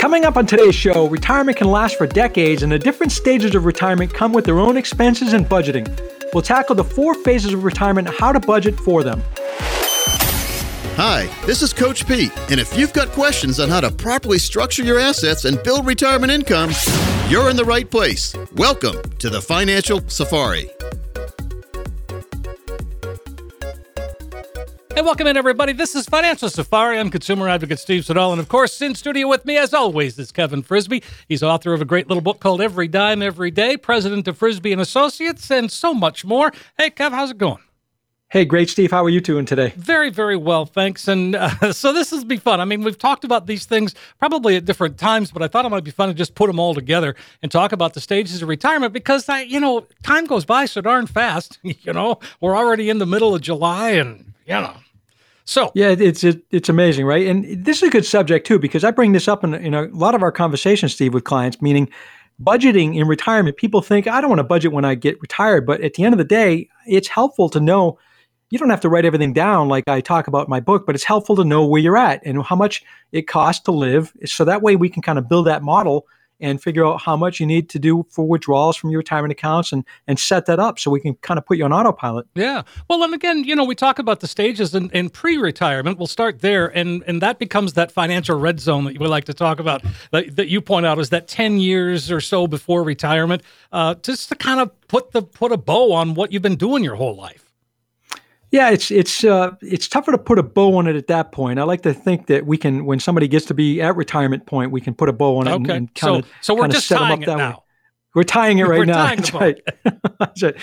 Coming up on today's show, retirement can last for decades, and the different stages of retirement come with their own expenses and budgeting. We'll tackle the four phases of retirement and how to budget for them. Hi, this is Coach Pete, and if you've got questions on how to properly structure your assets and build retirement income, you're in the right place. Welcome to the Financial Safari. Hey, welcome in, everybody. This is Financial Safari. I'm consumer advocate Steve Siddall. And of course, in studio with me, as always, is Kevin Frisby. He's author of a great little book called Every Dime, Every Day, president of Frisby and Associates, and so much more. Hey, Kev, how's it going? Hey, great, Steve. How are you doing today? Very, very well, thanks. And uh, so this will be fun. I mean, we've talked about these things probably at different times, but I thought it might be fun to just put them all together and talk about the stages of retirement because, I, you know, time goes by so darn fast. You know, we're already in the middle of July and, you know, so yeah, it's it, it's amazing, right? And this is a good subject too because I bring this up in, in a lot of our conversations, Steve, with clients. Meaning, budgeting in retirement. People think I don't want to budget when I get retired, but at the end of the day, it's helpful to know. You don't have to write everything down like I talk about in my book, but it's helpful to know where you're at and how much it costs to live. So that way we can kind of build that model and figure out how much you need to do for withdrawals from your retirement accounts and and set that up so we can kind of put you on autopilot. Yeah. Well, and again, you know, we talk about the stages in, in pre-retirement. We'll start there, and and that becomes that financial red zone that we like to talk about that, that you point out is that ten years or so before retirement, uh, just to kind of put the put a bow on what you've been doing your whole life. Yeah, it's it's uh, it's tougher to put a bow on it at that point. I like to think that we can, when somebody gets to be at retirement point, we can put a bow on it okay. and, kind of so, so we're just tying it now. Way. We're tying it right we're now. Tying That's right. That's right.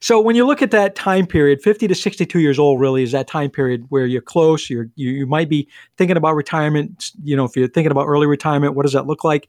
So when you look at that time period, 50 to 62 years old really is that time period where you're close. You're you, you might be thinking about retirement. You know, if you're thinking about early retirement, what does that look like?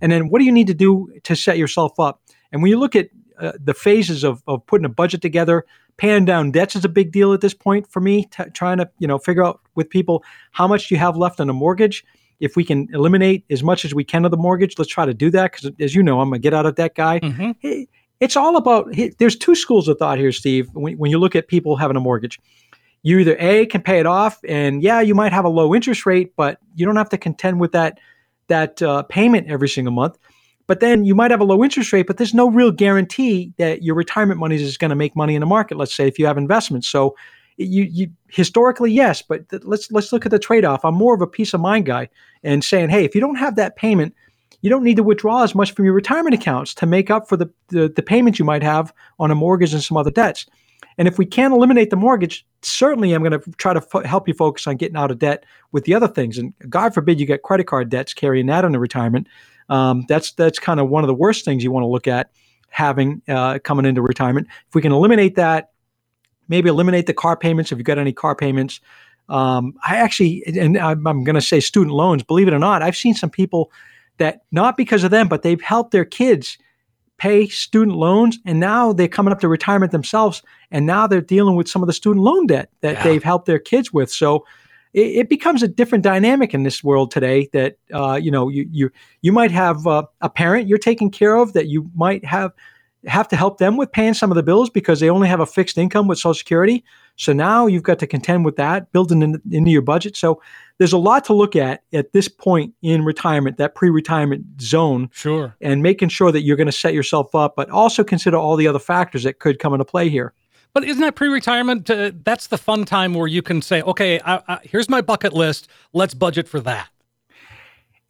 And then what do you need to do to set yourself up? And when you look at uh, the phases of, of putting a budget together, paying down debts is a big deal at this point for me. T- trying to you know figure out with people how much you have left on a mortgage. If we can eliminate as much as we can of the mortgage, let's try to do that. Because as you know, I'm a get out of debt guy. Mm-hmm. It, it's all about. There's two schools of thought here, Steve. When, when you look at people having a mortgage, you either a can pay it off, and yeah, you might have a low interest rate, but you don't have to contend with that that uh, payment every single month. But then you might have a low interest rate, but there's no real guarantee that your retirement money is going to make money in the market. Let's say if you have investments. So you, you historically yes, but th- let's let's look at the trade off. I'm more of a peace of mind guy and saying, hey, if you don't have that payment, you don't need to withdraw as much from your retirement accounts to make up for the the, the payments you might have on a mortgage and some other debts. And if we can't eliminate the mortgage, certainly I'm going to try to help you focus on getting out of debt with the other things. And God forbid you get credit card debts carrying that into retirement. Um, that's that's kind of one of the worst things you want to look at having uh, coming into retirement. If we can eliminate that, maybe eliminate the car payments if you've got any car payments. Um, I actually, and I'm, I'm going to say student loans. Believe it or not, I've seen some people that not because of them, but they've helped their kids pay student loans, and now they're coming up to retirement themselves, and now they're dealing with some of the student loan debt that Yeah. they've helped their kids with. So it, it becomes a different dynamic in this world today. That uh, you know, you you you might have uh, a parent you're taking care of that you might have have to help them with paying some of the bills because they only have a fixed income with Social Security. So now you've got to contend with that, building in, into your budget. So there's a lot to look at at this point in retirement, that pre-retirement zone, Sure. and making sure that you're going to set yourself up, but also consider all the other factors that could come into play here. But isn't that pre-retirement? Uh, that's the fun time where you can say, "Okay, I, I, here's my bucket list. Let's budget for that."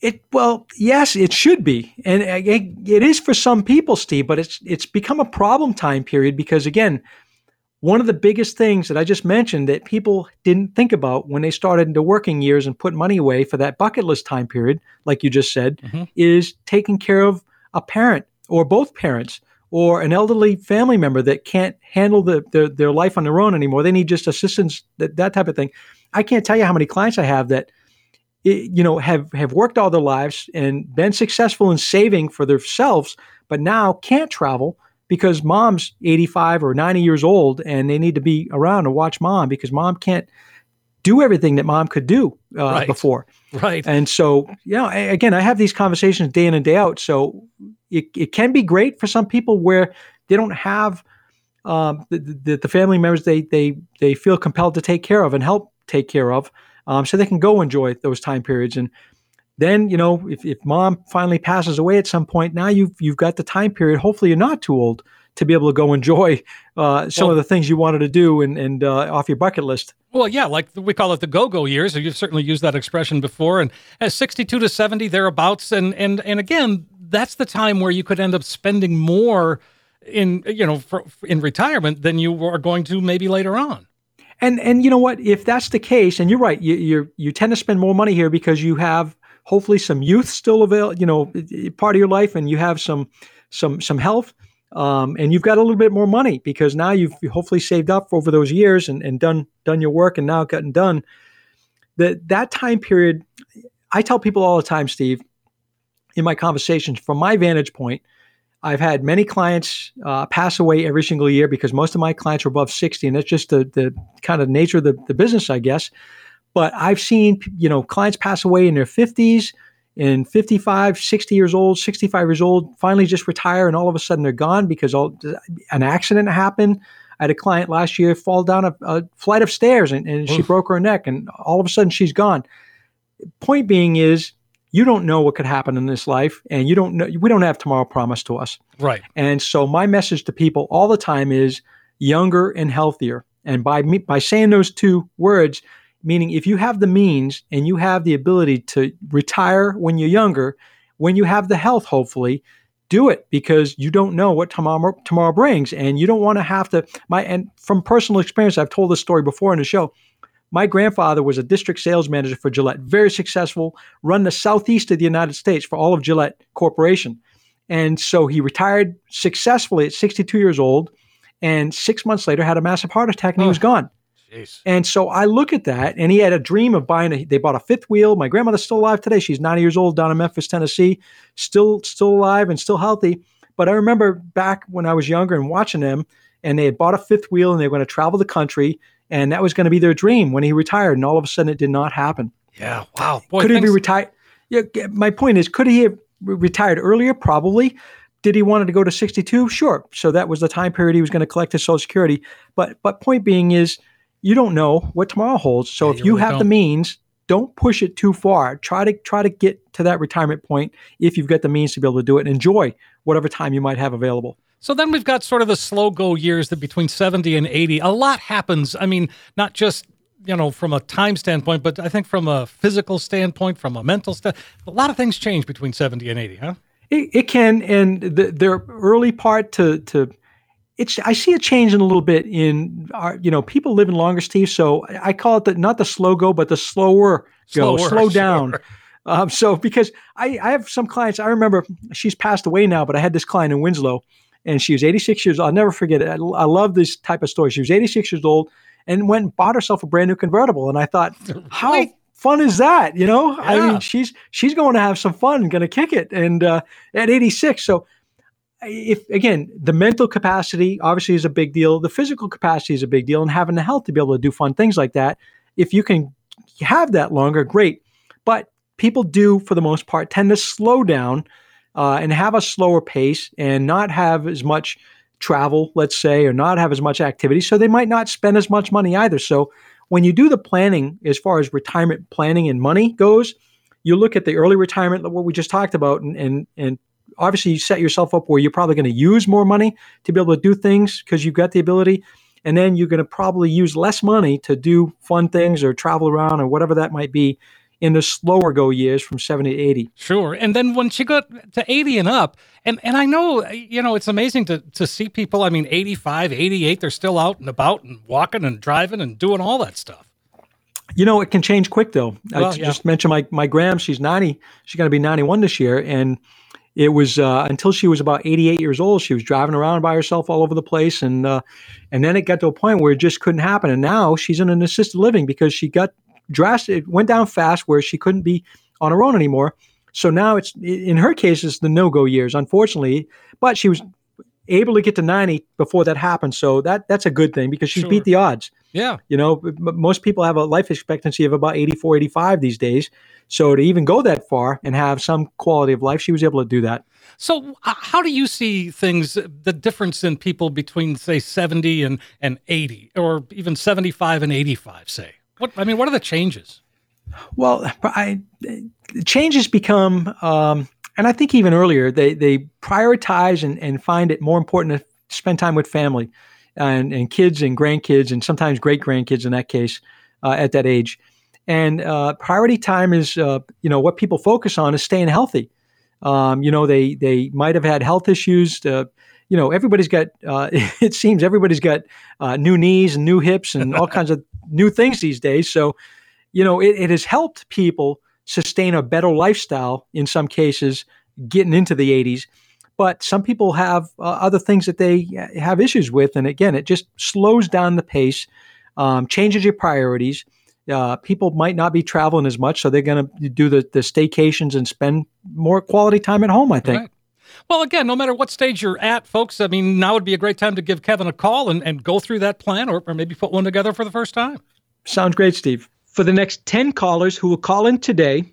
It well, yes, it should be, and it, it is for some people, Steve. But it's it's become a problem time period because again, one of the biggest things that I just mentioned that people didn't think about when they started into working years and put money away for that bucket list time period, like you just said, mm-hmm. is taking care of a parent or both parents or an elderly family member that can't handle the, their, their life on their own anymore. They need just assistance, that, that type of thing. I can't tell you how many clients I have that you know have have worked all their lives and been successful in saving for themselves but now can't travel because mom's 85 or 90 years old and they need to be around to watch mom because mom can't do everything that mom could do uh, right. before right and so you know again i have these conversations day in and day out so it, it can be great for some people where they don't have um, the, the, the family members they they they feel compelled to take care of and help take care of um, so they can go enjoy those time periods. And then, you know, if, if mom finally passes away at some point, now you've you've got the time period. Hopefully, you're not too old to be able to go enjoy uh, some well, of the things you wanted to do and, and uh, off your bucket list. Well, yeah, like we call it the go-go years. You've certainly used that expression before. And at 62 to 70, thereabouts. And and and again, that's the time where you could end up spending more in you know for, in retirement than you are going to maybe later on. And and you know what? If that's the case, and you're right, you you you tend to spend more money here because you have hopefully some youth still available, you know, part of your life, and you have some some some health, um, and you've got a little bit more money because now you've hopefully saved up over those years and, and done done your work and now gotten done. That that time period, I tell people all the time, Steve, in my conversations, from my vantage point, I've had many clients uh, pass away every single year because most of my clients are above 60, and that's just the, the kind of nature of the, the business, I guess. But I've seen, you know, clients pass away in their 50s, in 55, 60 years old, 65 years old, finally just retire, and all of a sudden they're gone because all, an accident happened. I had a client last year fall down a, a flight of stairs and, and she broke her neck, and all of a sudden she's gone. Point being is, you don't know what could happen in this life and you don't know we don't have tomorrow promised to us right and so my message to people all the time is younger and healthier and by me, by saying those two words meaning if you have the means and you have the ability to retire when you're younger when you have the health hopefully do it because you don't know what tomorrow tomorrow brings and you don't want to have to my and from personal experience I've told this story before in the show my grandfather was a district sales manager for Gillette, very successful, run the southeast of the United States for all of Gillette Corporation. And so he retired successfully at 62 years old, and six months later had a massive heart attack and oh, he was gone. Geez. And so I look at that, and he had a dream of buying a. They bought a fifth wheel. My grandmother's still alive today. She's 90 years old down in Memphis, Tennessee, still still alive and still healthy. But I remember back when I was younger and watching them, and they had bought a fifth wheel, and they were going to travel the country and that was going to be their dream when he retired, and all of a sudden it did not happen. Yeah, wow. Boy, could thanks. he be retired? Yeah, my point is, could he have retired earlier? Probably. Did he wanted to go to 62? Sure. So that was the time period he was going to collect his Social Security. But but point being is, you don't know what tomorrow holds. So yeah, if you, really have don't. the means, don't push it too far. Try to try to get to that retirement point if you've got the means to be able to do it. And enjoy whatever time you might have available. So then we've got sort of the slow go years that between 70 and 80. A lot happens. I mean, not just you know from a time standpoint, but I think from a physical standpoint, from a mental standpoint, a lot of things change between 70 and 80, huh? It, it can, and the, their early part to to it's I see a change in a little bit in our you know people living longer, Steve. So I call it the not the slow go, but the slower go, slower, slow down. Sure. Um, so because I, I have some clients, I remember she's passed away now, but I had this client in Winslow and she was 86 years old. I'll never forget it. I, I love this type of story. She was 86 years old and went and bought herself a brand new convertible. And I thought, how fun is that? You know, yeah. I mean, she's she's going to have some fun going to kick it. And uh, at 86, so if again, the mental capacity obviously is a big deal. The physical capacity is a big deal, and having the health to be able to do fun things like that. If you can have that longer, great. But people do, for the most part, tend to slow down uh, and have a slower pace and not have as much travel, let's say, or not have as much activity. So they might not spend as much money either. So when you do the planning as far as retirement planning and money goes, you look at the early retirement, what we just talked about, and and, and obviously you set yourself up where you're probably going to use more money to be able to do things because you've got the ability. And then you're going to probably use less money to do fun things or travel around or whatever that might be in the slower go years from 70 to 80. Sure. And then when she got to 80 and up, and, and I know, you know, it's amazing to, to see people, I mean, 85, 88, they're still out and about and walking and driving and doing all that stuff. You know, it can change quick though. Well, I yeah. just mentioned my, my gram, she's 90, she's going to be 91 this year. And it was uh, until she was about 88 years old, she was driving around by herself all over the place. And, uh, and then it got to a point where it just couldn't happen. And now she's in an assisted living because she got drastic, it went down fast where she couldn't be on her own anymore. So now it's, in her case, it's the no go years, unfortunately. But she was able to get to 90 before that happened. So that that's a good thing because she Sure. beat the odds. Yeah. You know, most people have a life expectancy of about 84, 85 these days. So to even go that far and have some quality of life, she was able to do that. So, uh, how do you see things, the difference in people between, say, 70 and, and 80, or even 75 and 85, say? What I mean, what are the changes? Well, I, changes become, um, and I think even earlier, they, they prioritize and, and find it more important to spend time with family and, and kids and grandkids and sometimes great grandkids in that case uh, at that age. And uh, priority time is, uh, you know, what people focus on is staying healthy. Um, you know, they they might have had health issues. Uh, you know, everybody's got. Uh, it seems everybody's got uh, new knees and new hips and all kinds of new things these days. So, you know, it, it has helped people sustain a better lifestyle in some cases, getting into the 80s. But some people have uh, other things that they uh, have issues with, and again, it just slows down the pace, um, changes your priorities. Uh, people might not be traveling as much, so they're going to do the, the staycations and spend more quality time at home. I think. Right. Well, again, no matter what stage you're at, folks, I mean, now would be a great time to give Kevin a call and, and go through that plan or, or maybe put one together for the first time. Sounds great, Steve. For the next 10 callers who will call in today,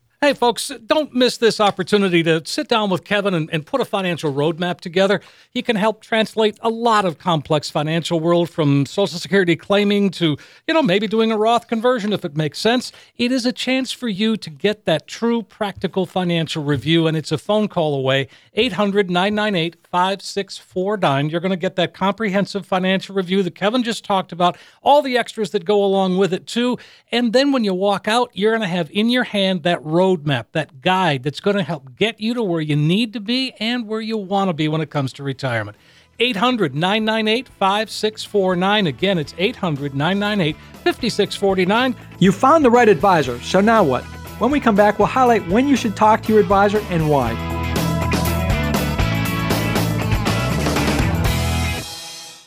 Hey, folks, don't miss this opportunity to sit down with Kevin and, and put a financial roadmap together. He can help translate a lot of complex financial world from Social Security claiming to, you know, maybe doing a Roth conversion if it makes sense. It is a chance for you to get that true practical financial review, and it's a phone call away 800 998 5649. You're going to get that comprehensive financial review that Kevin just talked about, all the extras that go along with it, too. And then when you walk out, you're going to have in your hand that roadmap, that guide that's going to help get you to where you need to be and where you want to be when it comes to retirement. 800 998 5649. Again, it's 800 998 5649. You found the right advisor, so now what? When we come back, we'll highlight when you should talk to your advisor and why.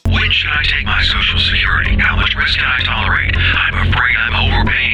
When should I take my Social Security? How much risk can I tolerate? I'm afraid I'm overpaying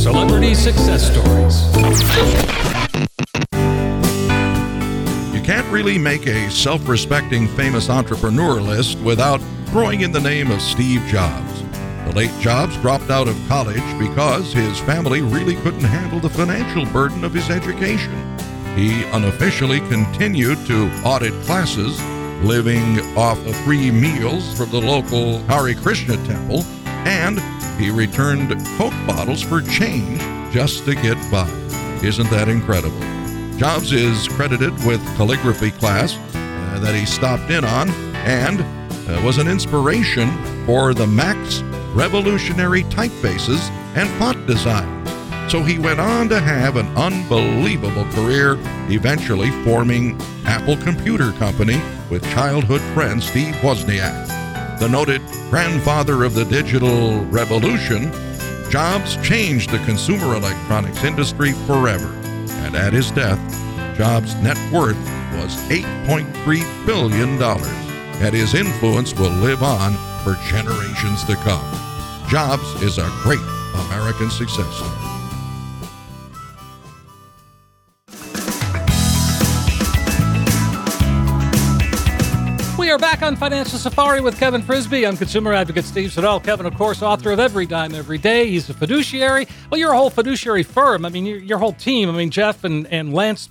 Celebrity success stories. You can't really make a self respecting famous entrepreneur list without throwing in the name of Steve Jobs. The late Jobs dropped out of college because his family really couldn't handle the financial burden of his education. He unofficially continued to audit classes, living off of free meals from the local Hare Krishna temple, and he returned Coke bottles for change just to get by. Isn't that incredible? Jobs is credited with calligraphy class uh, that he stopped in on and uh, was an inspiration for the Mac's revolutionary typefaces and font designs. So he went on to have an unbelievable career, eventually forming Apple Computer Company with childhood friend Steve Wozniak. The noted grandfather of the digital revolution, Jobs changed the consumer electronics industry forever. And at his death, Jobs' net worth was $8.3 billion, and his influence will live on for generations to come. Jobs is a great American success story. We are back on Financial Safari with Kevin Frisby. I'm consumer advocate Steve Siddall. Kevin, of course, author of Every Dime Every Day. He's a fiduciary. Well, you're a whole fiduciary firm. I mean, your, your whole team. I mean, Jeff and, and Lance,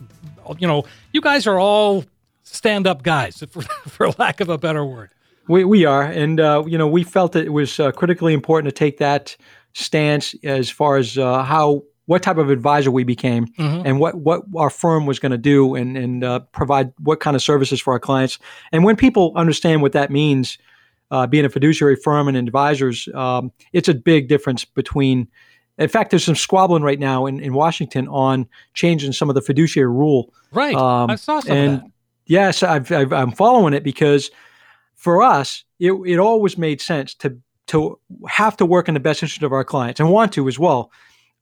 you know, you guys are all stand up guys, for, for lack of a better word. We, we are. And, uh, you know, we felt it was uh, critically important to take that stance as far as uh, how what type of advisor we became Mhm. and what, what our firm was going to do and, and uh, provide what kind of services for our clients. And when people understand what that means, uh, being a fiduciary firm and advisors, um, it's a big difference between. In fact, there's some squabbling right now in, in Washington on changing some of the fiduciary rule. Right. Um, I saw some and of that. yes, I've, I've, I'm following it because for us, it, it always made sense to to have to work in the best interest of our clients and want to as well.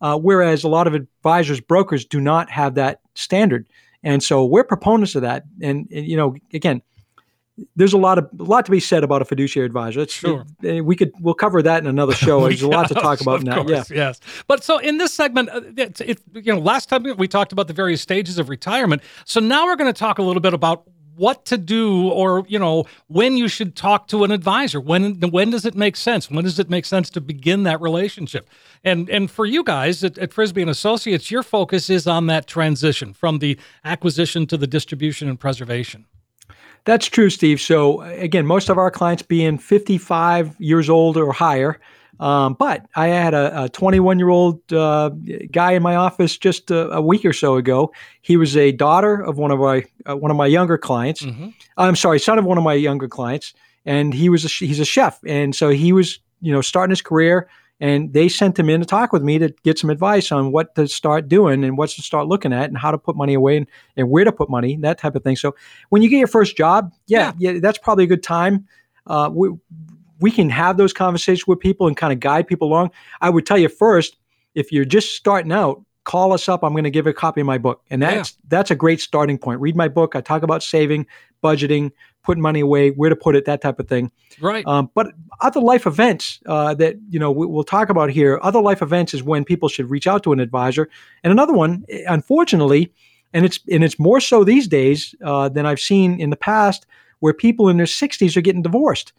Uh, whereas a lot of advisors, brokers do not have that standard, and so we're proponents of that. And, and, you know, again, there's a lot of a lot to be said about a fiduciary advisor. It's, Sure. it- we could we'll cover that in another show. There's a lot to talk about now. Yeah. Yes. But so in this segment, uh, it's, it, you know, last time we talked about the various stages of retirement. So now we're going to talk a little bit about what to do or, you know, when you should talk to an advisor. When when does it make sense? When does it make sense to begin that relationship? And and for you guys at, at Frisby and Associates, your focus is on that transition from the acquisition to the distribution and preservation. That's true, Steve. So again, most of our clients being 55 years old or higher. Um, but I had a 21 year old uh, guy in my office just a, a week or so ago. He was a daughter of one of my uh, one of my younger clients. Mm-hmm. I'm sorry, son of one of my younger clients, and he was a, he's a chef, and so he was you know starting his career, and they sent him in to talk with me to get some advice on what to start doing and what to start looking at and how to put money away and, and where to put money, that type of thing. So when you get your first job, yeah, yeah, that's probably a good time. Uh, we we can have those conversations with people and kind of guide people along. I would tell you first, if you're just starting out, call us up. I'm going to give a copy of my book, and that's that's a great starting point. Read my book. I talk about saving, budgeting, putting money away, where to put it, that type of thing. Right. Um, but other life events uh, that you know we, we'll talk about here. Other life events is when people should reach out to an advisor. And another one, eh, unfortunately, and it's and it's more so these days uh, than I've seen in the past, where people in their 60s are getting divorced.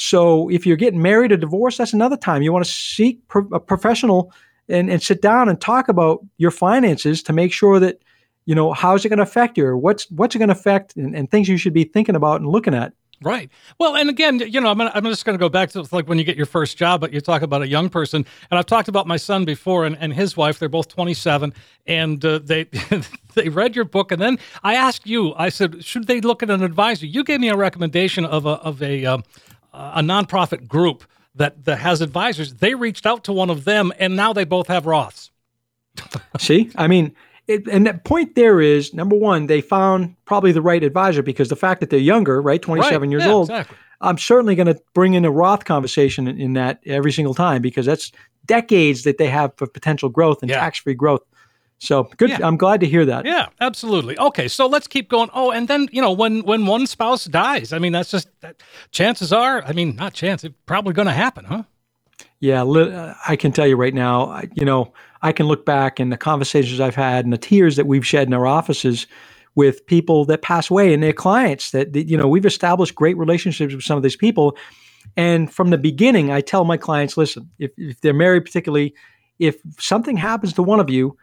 So if you're getting married or divorced, that's another time you want to seek pro- a professional and, and sit down and talk about your finances to make sure that you know how's it going to affect you or what's what's it going to affect and, and things you should be thinking about and looking at. Right. Well, and again, you know, I'm, gonna, I'm just going to go back to like when you get your first job, but you talk about a young person, and I've talked about my son before and, and his wife. They're both 27, and uh, they they read your book, and then I asked you. I said, should they look at an advisor? You gave me a recommendation of a of a um, a nonprofit group that that has advisors. They reached out to one of them, and now they both have Roths. See, I mean, it, and the point there is number one, they found probably the right advisor because the fact that they're younger, right, 27 Right. years Yeah, old, exactly. I'm certainly going to bring in a Roth conversation in, in that every single time because that's decades that they have for potential growth and Yeah. tax free growth. So good. Yeah. I'm glad to hear that. Yeah, absolutely. Okay, so let's keep going. Oh, and then you know when when one spouse dies, I mean that's just that, chances are. I mean, not chance. It's probably going to happen, huh? Yeah, li- uh, I can tell you right now, I- you know, I can look back and the conversations I've had and the tears that we've shed in our offices with people that pass away and their clients that, that, you know, we've established great relationships with some of these people. And from the beginning, I tell my clients, listen, if, if they're married, particularly, if something happens to one of you,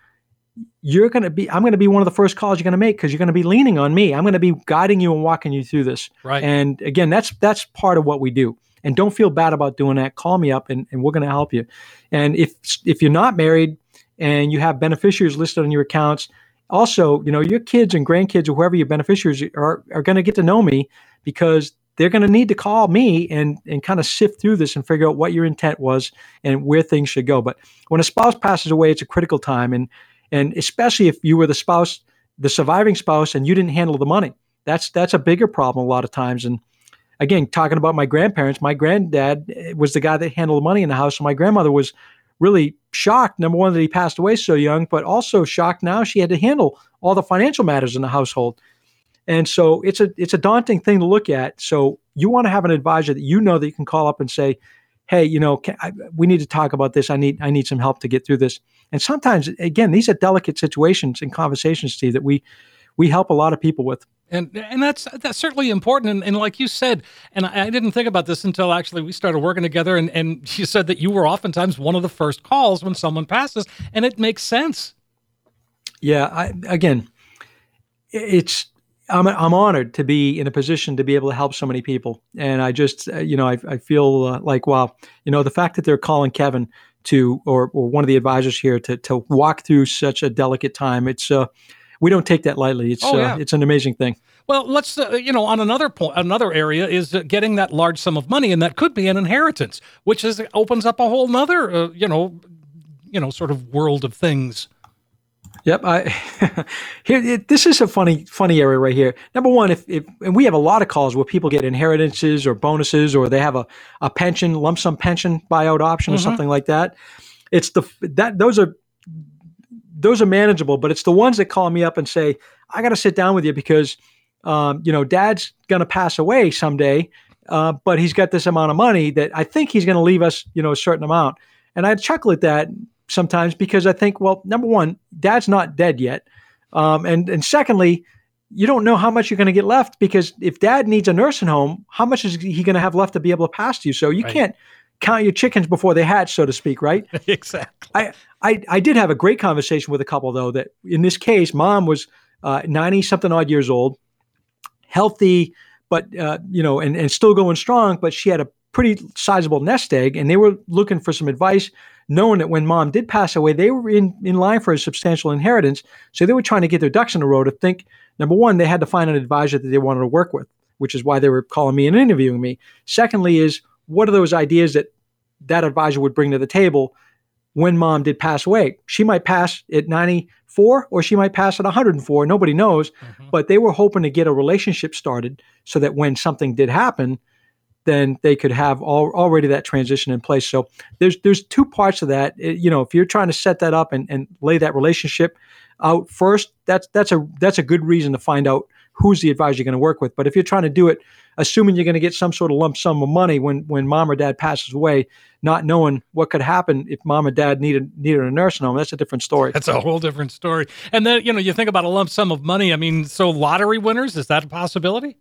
you're going to be, I'm going to be one of the first calls you're going to make because you're going to be leaning on me. I'm going to be guiding you and walking you through this. Right. And again, that's that's part of what we do. And don't feel bad about doing that. Call me up and, and we're going to help you. And if if you're not married and you have beneficiaries listed on your accounts, also, you know, your kids and grandkids or whoever your beneficiaries are are going to get to know me because they're going to need to call me and and kind of sift through this and figure out what your intent was and where things should go. But when a spouse passes away, it's a critical time, and and especially if you were the spouse, the surviving spouse, and you didn't handle the money, that's that's a bigger problem a lot of times. And again, talking about my grandparents, my granddad eh, was the guy that handled the money in the house, and my grandmother was really shocked. Number one, that he passed away so young, but also shocked now she had to handle all the financial matters in the household. And so it's a it's a daunting thing to look at. So you want to have an advisor that you know that you can call up and say, "Hey, you know, I, we need to talk about this. I need I need some help to get through this." And sometimes, again, these are delicate situations and conversations, Steve, that we we help a lot of people with. And and that's that's certainly important. And, and like you said, and I, I, didn't think about this until actually we started working together. And, and you said that you were oftentimes one of the first calls when someone passes, and it makes sense. Yeah, I, again, it's I'm, I'm honored to be in a position to be able to help so many people. And I just, uh, you know, I, I feel uh, like, wow, you know, the fact that they're calling Kevin to, or, or one of the advisors here to, to walk through such a delicate time, it's, uh, we don't take that lightly. It's, oh, yeah. uh, it's an amazing thing. Well, let's, uh, you know, on another point, another area is uh, getting that large sum of money, and that could be an inheritance, which is opens up a whole nother, you know, you know, sort of world of things. Yep. I, here, it, this is a funny, funny area right here. Number one, if, if and we have a lot of calls where people get inheritances or bonuses, or they have a, a pension, lump sum pension buyout option, mm-hmm. or something like that. It's the that those are those are manageable, but it's the ones that call me up and say, "I got to sit down with you because, um, you know, Dad's going to pass away someday, uh, but he's got this amount of money that I think he's going to leave us, you know, a certain amount." And I chuckle at that sometimes because I think, well, number one, dad's not dead yet. Um, and, and secondly, you don't know how much you're going to get left because if dad needs a nursing home, how much is he going to have left to be able to pass to you? So you right. can't count your chickens before they hatch, so to speak, right? exactly. I, I, I did have a great conversation with a couple, though, that in this case, mom was 90 uh, something odd years old, healthy, but, uh, you know, and, and still going strong, but she had a pretty sizable nest egg and they were looking for some advice knowing that when mom did pass away, they were in, in line for a substantial inheritance. So they were trying to get their ducks in a row to think number one, they had to find an advisor that they wanted to work with, which is why they were calling me and interviewing me. Secondly, is what are those ideas that that advisor would bring to the table when mom did pass away? She might pass at 94 or she might pass at 104. Nobody knows. Mm-hmm. But they were hoping to get a relationship started so that when something did happen, then they could have all, already that transition in place. So there's there's two parts of that. It, you know, if you're trying to set that up and, and lay that relationship out first, that's that's a that's a good reason to find out who's the advisor you're going to work with. But if you're trying to do it, assuming you're going to get some sort of lump sum of money when when mom or dad passes away, not knowing what could happen if mom or dad needed needed a nursing home, that's a different story. That's a whole different story. And then you know you think about a lump sum of money. I mean, so lottery winners is that a possibility?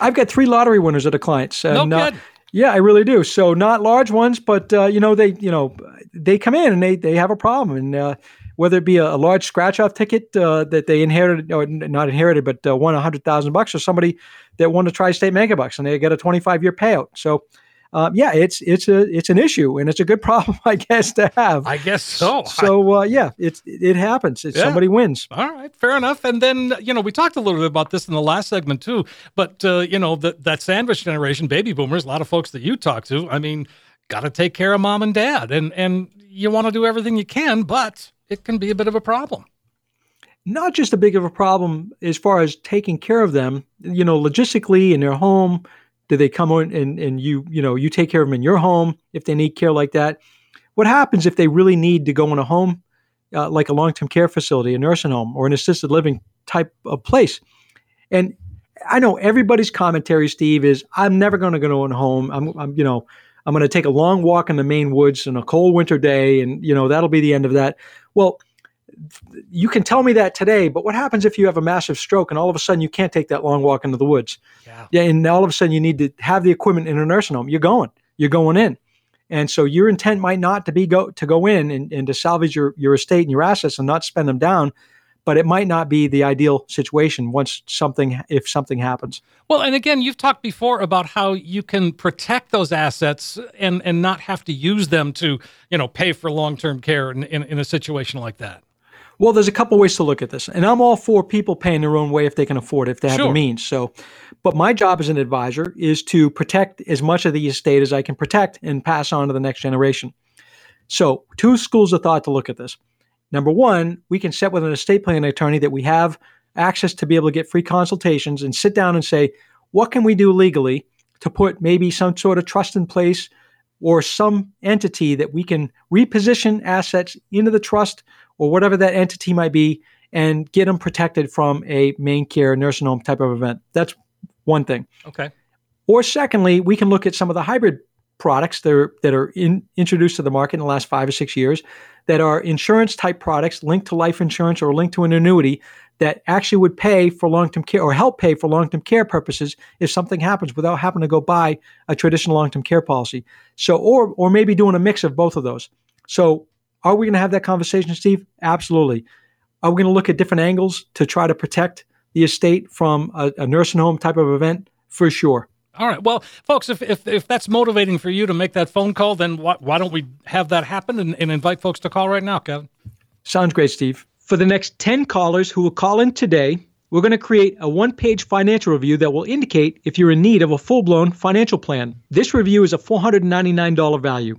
I've got three lottery winners at a client's. And, no uh, yeah, I really do. So not large ones, but uh, you know they you know they come in and they they have a problem, and uh, whether it be a, a large scratch off ticket uh, that they inherited or not inherited, but uh, won a hundred thousand bucks, or somebody that won a tri-state megabucks and they get a twenty five year payout. So um, yeah, it's it's a it's an issue and it's a good problem, I guess, to have. I guess so. So uh, yeah, it's it happens. It's, yeah. Somebody wins. All right, fair enough. And then you know we talked a little bit about this in the last segment too. But uh, you know that that sandwich generation, baby boomers, a lot of folks that you talk to. I mean, got to take care of mom and dad, and and you want to do everything you can, but it can be a bit of a problem not just a big of a problem as far as taking care of them, you know, logistically in their home, do they come on and, and you, you know, you take care of them in your home if they need care like that? What happens if they really need to go in a home, uh, like a long-term care facility, a nursing home, or an assisted living type of place? And I know everybody's commentary, Steve, is I'm never going to go in a home. I'm, I'm, you know, I'm going to take a long walk in the Maine woods on a cold winter day, and you know that'll be the end of that. Well, you can tell me that today, but what happens if you have a massive stroke and all of a sudden you can't take that long walk into the woods? Yeah. yeah and all of a sudden you need to have the equipment in a nursing home. You're going, you're going in. And so your intent might not to be go to go in and, and to salvage your, your estate and your assets and not spend them down, but it might not be the ideal situation once something if something happens. Well, and again, you've talked before about how you can protect those assets and and not have to use them to, you know, pay for long-term care in, in, in a situation like that. Well, there's a couple ways to look at this, and I'm all for people paying their own way if they can afford it, if they have Sure. the means. So, but my job as an advisor is to protect as much of the estate as I can protect and pass on to the next generation. So, two schools of thought to look at this. Number one, we can set with an estate planning attorney that we have access to be able to get free consultations and sit down and say, what can we do legally to put maybe some sort of trust in place or some entity that we can reposition assets into the trust or whatever that entity might be and get them protected from a MaineCare nursing home type of event. That's one thing. Okay. Or secondly, we can look at some of the hybrid products that are, that are in, introduced to the market in the last five or six years that are insurance type products linked to life insurance or linked to an annuity that actually would pay for long-term care or help pay for long-term care purposes if something happens without having to go buy a traditional long-term care policy. So or or maybe doing a mix of both of those. So are we going to have that conversation, Steve? Absolutely. Are we going to look at different angles to try to protect the estate from a, a nursing home type of event? For sure. All right. Well, folks, if, if, if that's motivating for you to make that phone call, then why, why don't we have that happen and, and invite folks to call right now, Kevin? Sounds great, Steve. For the next 10 callers who will call in today, we're going to create a one page financial review that will indicate if you're in need of a full blown financial plan. This review is a $499 value.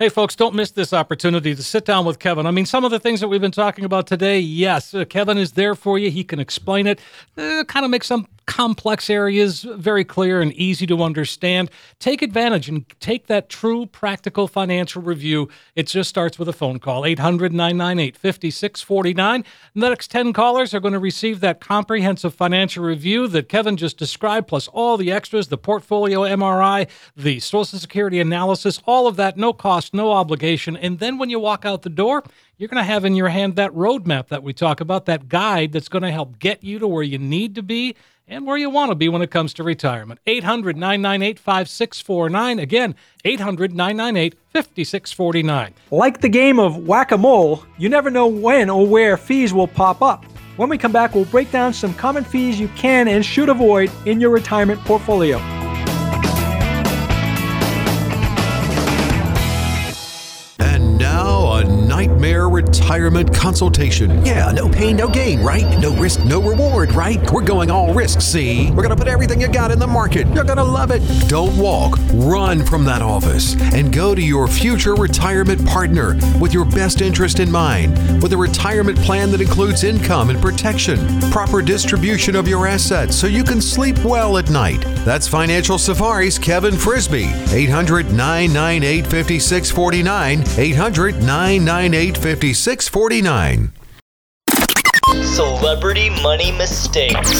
Hey, folks, don't miss this opportunity to sit down with Kevin. I mean, some of the things that we've been talking about today, yes, uh, Kevin is there for you. He can explain it, uh, kind of make some complex areas very clear and easy to understand. Take advantage and take that true practical financial review. It just starts with a phone call 800 998 5649. The next 10 callers are going to receive that comprehensive financial review that Kevin just described, plus all the extras the portfolio MRI, the Social Security analysis, all of that, no cost, no obligation. And then when you walk out the door, you're going to have in your hand that roadmap that we talk about, that guide that's going to help get you to where you need to be and where you want to be when it comes to retirement. 800 998 5649. Again, 800 998 5649. Like the game of whack a mole, you never know when or where fees will pop up. When we come back, we'll break down some common fees you can and should avoid in your retirement portfolio. And now, a nightmare retirement consultation. Yeah, no pain, no gain, right? No risk, no reward, right? We're going all risk, see? We're gonna put everything you got in the market. You're gonna love it. Don't walk, run from that office and go to your future retirement partner with your best interest in mind, with a retirement plan that includes income and protection, proper distribution of your assets so you can sleep well at night. That's Financial Safari's Kevin Frisby. 800 998 5649. 800 998 5649. Celebrity money mistakes.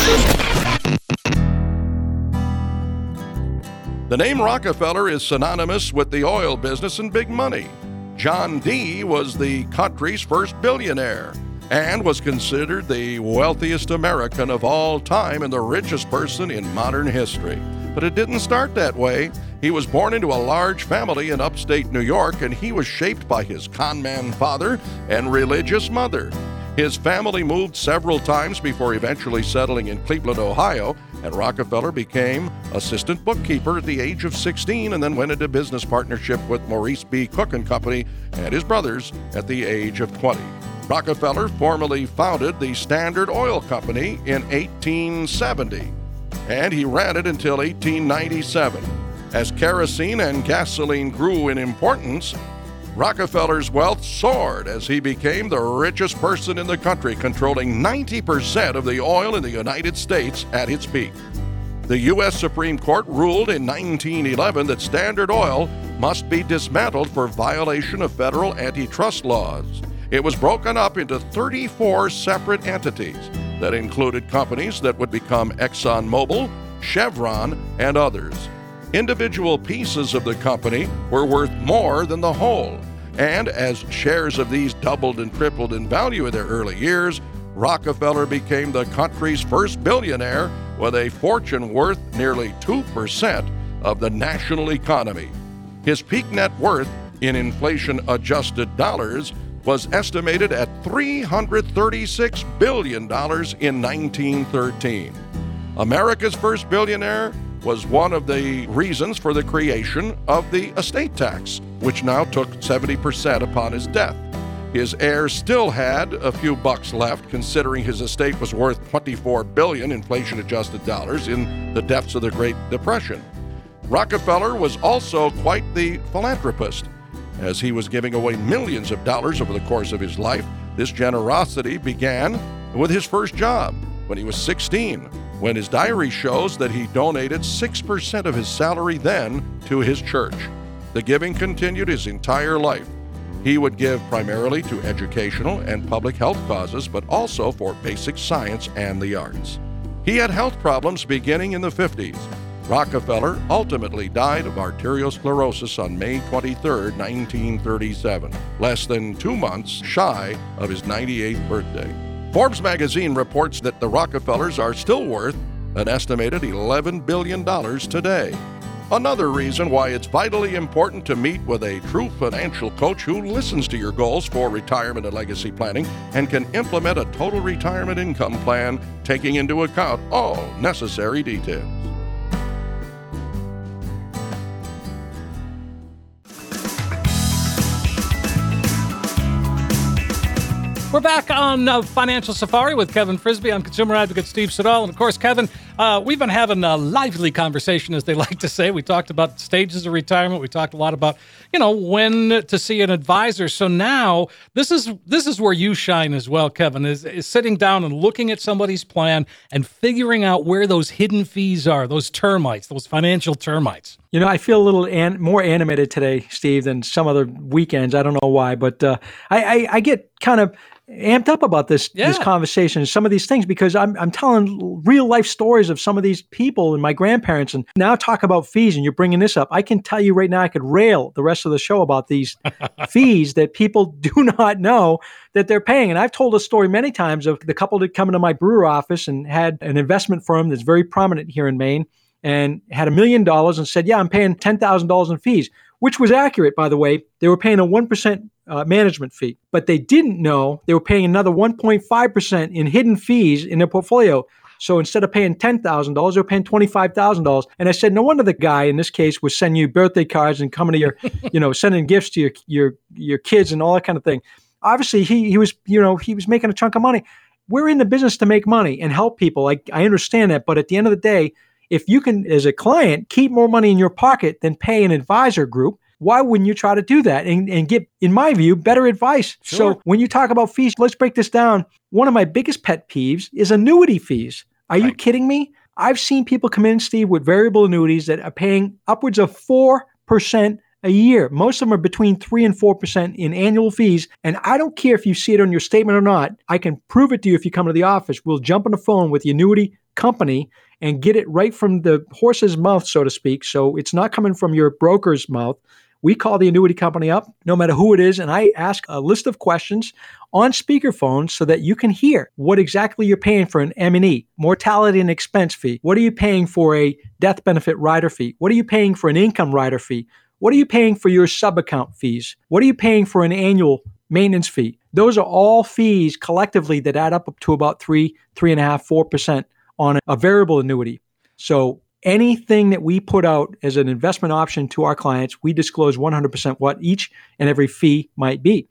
The name Rockefeller is synonymous with the oil business and big money. John D. was the country's first billionaire and was considered the wealthiest American of all time and the richest person in modern history. But it didn't start that way. He was born into a large family in upstate New York and he was shaped by his conman father and religious mother. His family moved several times before eventually settling in Cleveland, Ohio, and Rockefeller became assistant bookkeeper at the age of 16 and then went into business partnership with Maurice B. Cook and Company and his brothers at the age of 20. Rockefeller formally founded the Standard Oil Company in 1870, and he ran it until 1897. As kerosene and gasoline grew in importance, Rockefeller's wealth soared as he became the richest person in the country, controlling 90% of the oil in the United States at its peak. The U.S. Supreme Court ruled in 1911 that Standard Oil must be dismantled for violation of federal antitrust laws. It was broken up into 34 separate entities that included companies that would become ExxonMobil, Chevron, and others. Individual pieces of the company were worth more than the whole, and as shares of these doubled and tripled in value in their early years, Rockefeller became the country's first billionaire with a fortune worth nearly 2% of the national economy. His peak net worth in inflation adjusted dollars was estimated at $336 billion in 1913. America's first billionaire was one of the reasons for the creation of the estate tax, which now took 70% upon his death. His heirs still had a few bucks left, considering his estate was worth 24 billion inflation-adjusted dollars in the depths of the Great Depression. Rockefeller was also quite the philanthropist. As he was giving away millions of dollars over the course of his life, this generosity began with his first job when he was 16, when his diary shows that he donated 6% of his salary then to his church. The giving continued his entire life. He would give primarily to educational and public health causes, but also for basic science and the arts. He had health problems beginning in the 50s. Rockefeller ultimately died of arteriosclerosis on May 23, 1937, less than two months shy of his 98th birthday. Forbes magazine reports that the Rockefellers are still worth an estimated $11 billion today. Another reason why it's vitally important to meet with a true financial coach who listens to your goals for retirement and legacy planning and can implement a total retirement income plan taking into account all necessary details. We're back on uh, Financial Safari with Kevin Frisby. I'm consumer advocate Steve Siddall. And of course, Kevin, uh, we've been having a lively conversation, as they like to say. We talked about stages of retirement. We talked a lot about, you know, when to see an advisor. So now this is this is where you shine as well, Kevin, is, is sitting down and looking at somebody's plan and figuring out where those hidden fees are, those termites, those financial termites. You know, I feel a little an- more animated today, Steve, than some other weekends. I don't know why, but uh, I, I, I get kind of amped up about this Yeah. this conversation, some of these things, because I'm I'm telling real life stories of some of these people and my grandparents, and now talk about fees, and you're bringing this up. I can tell you right now, I could rail the rest of the show about these fees that people do not know that they're paying. And I've told a story many times of the couple that come into my Brewer office and had an investment firm that's very prominent here in Maine and had a million dollars and said, Yeah, I'm paying $10,000 in fees, which was accurate, by the way. They were paying a 1% uh, management fee, but they didn't know they were paying another 1.5% in hidden fees in their portfolio. So instead of paying $10,000, they were paying $25,000. And I said, no wonder the guy in this case was sending you birthday cards and coming to your, you know, sending gifts to your, your, your kids and all that kind of thing. Obviously, he, he was, you know, he was making a chunk of money. We're in the business to make money and help people. I, I understand that. But at the end of the day, if you can, as a client, keep more money in your pocket than pay an advisor group, why wouldn't you try to do that and, and get, in my view, better advice? Sure. So when you talk about fees, let's break this down. One of my biggest pet peeves is annuity fees. Are you kidding me? I've seen people come in, Steve, with variable annuities that are paying upwards of 4% a year. Most of them are between 3 and 4% in annual fees. And I don't care if you see it on your statement or not. I can prove it to you if you come to the office. We'll jump on the phone with the annuity company and get it right from the horse's mouth, so to speak. So it's not coming from your broker's mouth. We call the annuity company up, no matter who it is, and I ask a list of questions on speakerphone so that you can hear what exactly you're paying for an M&E, mortality and expense fee. What are you paying for a death benefit rider fee? What are you paying for an income rider fee? What are you paying for your sub account fees? What are you paying for an annual maintenance fee? Those are all fees collectively that add up to about three, three and a half, four percent on a variable annuity. So anything that we put out as an investment option to our clients, we disclose 100% what each and every fee might be.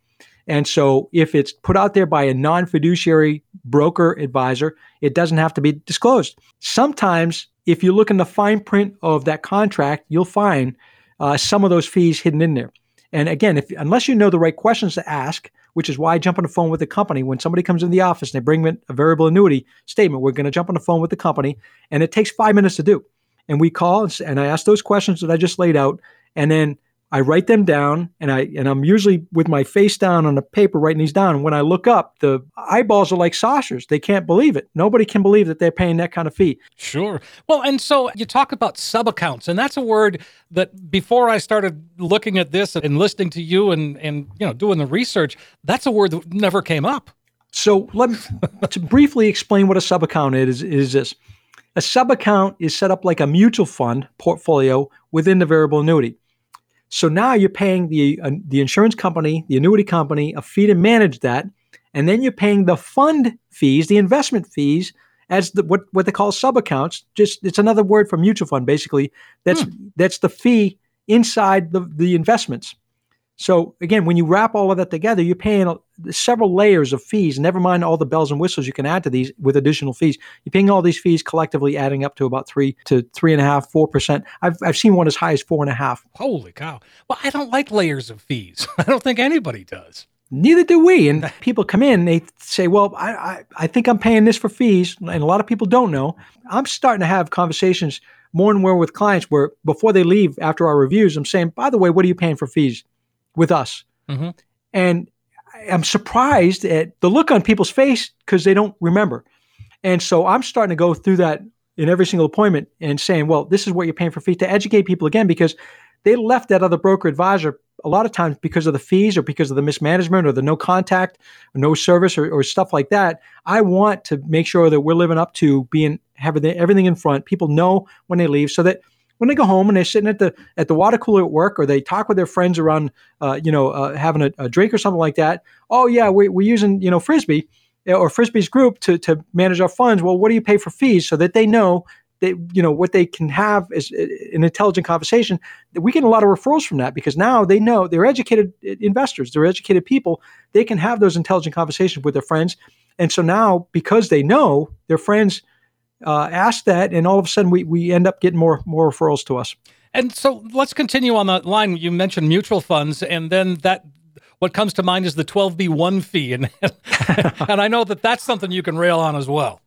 And so if it's put out there by a non fiduciary broker advisor, it doesn't have to be disclosed. Sometimes, if you look in the fine print of that contract, you'll find uh, some of those fees hidden in there. And again, if unless you know the right questions to ask, which is why I jump on the phone with the company when somebody comes in the office and they bring me a variable annuity statement, we're going to jump on the phone with the company, and it takes five minutes to do. And we call and, I ask those questions that I just laid out, and then I write them down, and I and I'm usually with my face down on the paper writing these down. And when I look up, the eyeballs are like saucers. They can't believe it. Nobody can believe that they're paying that kind of fee. Sure. Well, and so you talk about sub accounts, and that's a word that before I started looking at this and listening to you and and you know doing the research, that's a word that never came up. So let me to briefly explain what a sub account is. Is this a sub account is set up like a mutual fund portfolio within the variable annuity. So now you're paying the uh, the insurance company, the annuity company, a fee to manage that, and then you're paying the fund fees, the investment fees, as the what what they call sub accounts. Just it's another word for mutual fund, basically. That's hmm. that's the fee inside the the investments. So again, when you wrap all of that together, you're paying several layers of fees. Never mind all the bells and whistles you can add to these with additional fees. You're paying all these fees collectively, adding up to about three to three and a half, four percent. I've I've seen one as high as four and a half. Holy cow! Well, I don't like layers of fees. I don't think anybody does. Neither do we. And people come in, they say, "Well, I, I I think I'm paying this for fees," and a lot of people don't know. I'm starting to have conversations more and more with clients where before they leave after our reviews, I'm saying, "By the way, what are you paying for fees?" with us. Mm-hmm. And I'm surprised at the look on people's face because they don't remember. And so I'm starting to go through that in every single appointment and saying, well, this is what you're paying for fees to educate people again because they left that other broker advisor a lot of times because of the fees or because of the mismanagement or the no contact no service or, or stuff like that. I want to make sure that we're living up to being having everything in front. People know when they leave so that when they go home and they're sitting at the at the water cooler at work or they talk with their friends around, uh, you know, uh, having a, a, drink or something like that. Oh yeah, we, we're using you know Frisby uh, or Frisby's group to to manage our funds. Well, what do you pay for fees so that they know that you know what they can have is uh, an intelligent conversation. We get a lot of referrals from that because now they know they're educated investors, they're educated people. They can have those intelligent conversations with their friends, and so now because they know their friends uh, ask that, and all of a sudden we, we end up getting more more referrals to us. And so let's continue on that line. You mentioned mutual funds, and then that what comes to mind is the 12b1 fee, and and I know that that's something you can rail on as well.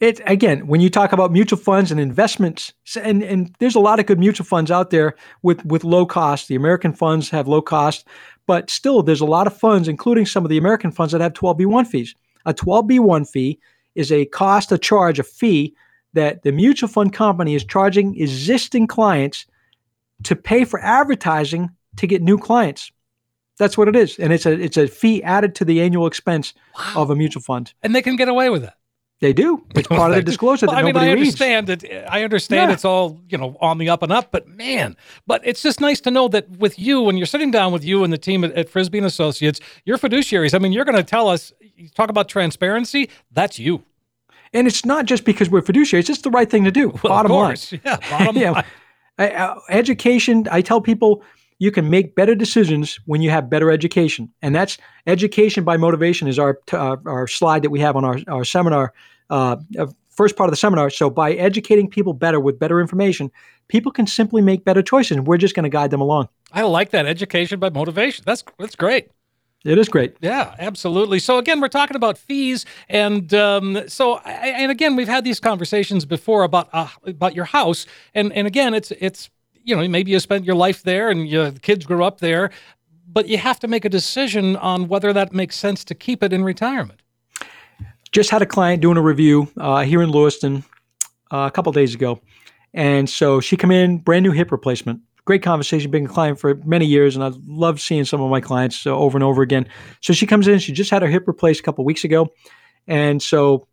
It again, when you talk about mutual funds and investments, and, and there's a lot of good mutual funds out there with with low cost. The American funds have low cost, but still, there's a lot of funds, including some of the American funds that have 12b1 fees. A 12b1 fee is a cost, a charge, a fee that the mutual fund company is charging existing clients to pay for advertising to get new clients. That's what it is, and it's a it's a fee added to the annual expense wow. of a mutual fund. And they can get away with it. They do. It's part of the disclosure. Well, I mean, I understand reads. it. I understand yeah. it's all you know on the up and up. But man, but it's just nice to know that with you, when you're sitting down with you and the team at, at Frisby and Associates, you're fiduciaries. I mean, you're going to tell us. You talk about transparency. That's you. And it's not just because we're fiduciaries; it's the right thing to do. Well, bottom line. Yeah. Bottom yeah. line. Uh, education. I tell people you can make better decisions when you have better education, and that's education by motivation. Is our uh, our slide that we have on our our seminar uh, first part of the seminar. So by educating people better with better information, people can simply make better choices. And we're just going to guide them along. I like that education by motivation. That's that's great. It is great. Yeah, absolutely. So again, we're talking about fees, and um, so and again, we've had these conversations before about uh, about your house, and and again, it's it's you know maybe you spent your life there and your kids grew up there, but you have to make a decision on whether that makes sense to keep it in retirement just had a client doing a review uh, here in Lewiston uh, a couple days ago, and so she come in, brand new hip replacement. Great conversation, been a client for many years, and I love seeing some of my clients uh, over and over again. So she comes in, she just had her hip replaced a couple weeks ago, and so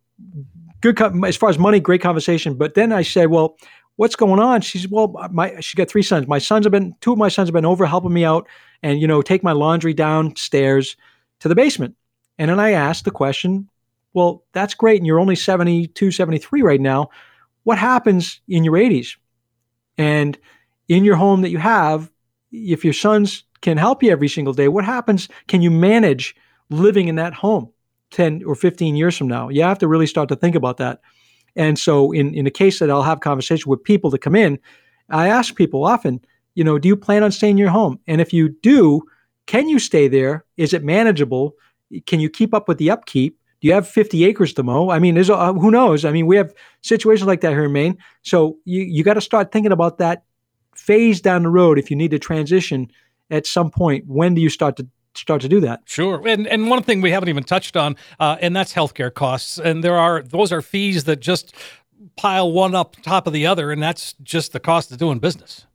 good as far as money, great conversation. But then I said, well, what's going on? She said, well, uh, my she got three sons. My sons have been two of my sons have been over helping me out, and you know, take my laundry downstairs to the basement. And then I asked the question, well, that's great. And you're only 72, 73 right now. What happens in your 80s? And in your home that you have, if your sons can help you every single day, what happens? Can you manage living in that home 10 or 15 years from now? You have to really start to think about that. And so, in, in a case that I'll have conversation with people to come in, I ask people often, You know, do you plan on staying in your home? And if you do, can you stay there? Is it manageable? Can you keep up with the upkeep? Do you have 50 acres to mow? I mean, who knows? I mean, we have situations like that here in Maine. So you you got to start thinking about that phase down the road if you need to transition at some point. When do you start to start to do that? Sure. And and one thing we haven't even touched on, uh, and that's healthcare costs. And there are those are fees that just pile one up top of the other, and that's just the cost of doing business.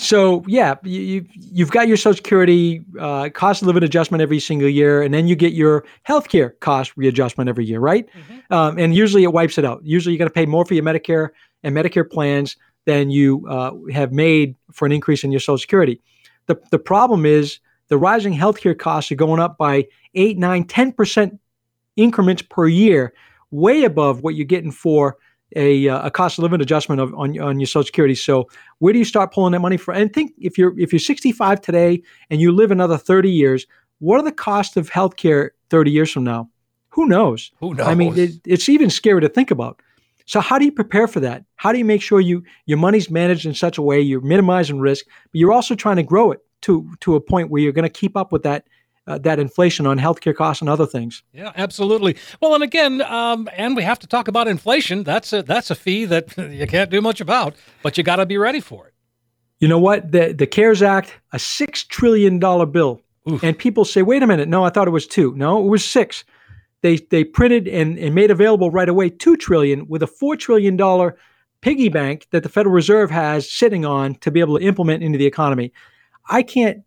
So yeah, you, you've got your Social Security uh, cost of living adjustment every single year, and then you get your healthcare cost readjustment every year, right? Mm-hmm. Um, and usually it wipes it out. Usually you're going to pay more for your Medicare and Medicare plans than you uh, have made for an increase in your Social Security. The the problem is the rising healthcare costs are going up by eight, nine, ten percent increments per year, way above what you're getting for a, uh, a cost of living adjustment of, on, on your Social Security. So where do you start pulling that money from? And think if you're if you're 65 today and you live another 30 years, what are the costs of healthcare 30 years from now? Who knows? Who knows? I mean, it, it's even scary to think about. So how do you prepare for that? How do you make sure you your money's managed in such a way you're minimizing risk, but you're also trying to grow it to to a point where you're going to keep up with that uh, that inflation on healthcare costs and other things. Yeah, absolutely. Well, and again, um, and we have to talk about inflation. That's a that's a fee that you can't do much about, but you got to be ready for it. You know what? The the CARES Act, a six trillion dollar bill, Oof. and people say, "Wait a minute, no, I thought it was two. No, it was six. They they printed and, and made available right away two trillion with a four trillion dollar piggy bank that the Federal Reserve has sitting on to be able to implement into the economy. I can't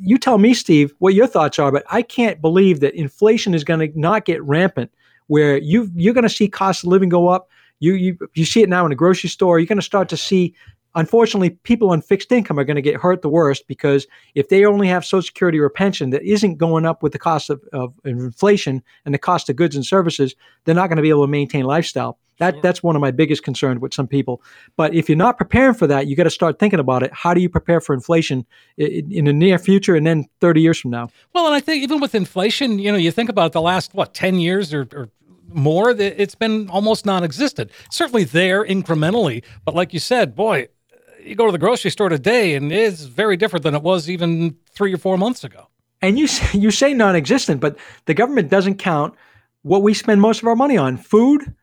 you tell me, Steve, what your thoughts are, but I can't believe that inflation is going to not get rampant where you you're going to see cost of living go up. You you you see it now in the grocery store. You're going to start to see unfortunately, people on fixed income are going to get hurt the worst because if they only have Social Security or pension that isn't going up with the cost of, of inflation and the cost of goods and services, they're not going to be able to maintain lifestyle. That that's one of my biggest concerns with some people. But if you're not preparing for that, you got to start thinking about it. How do you prepare for inflation in, in, the near future and then 30 years from now? Well, and I think even with inflation, you know, you think about the last what 10 years or, or more, it's been almost non-existent. Certainly there incrementally, but like you said, boy, you go to the grocery store today, and it's very different than it was even three or four months ago. And you you say non-existent, but the government doesn't count what we spend most of our money on: food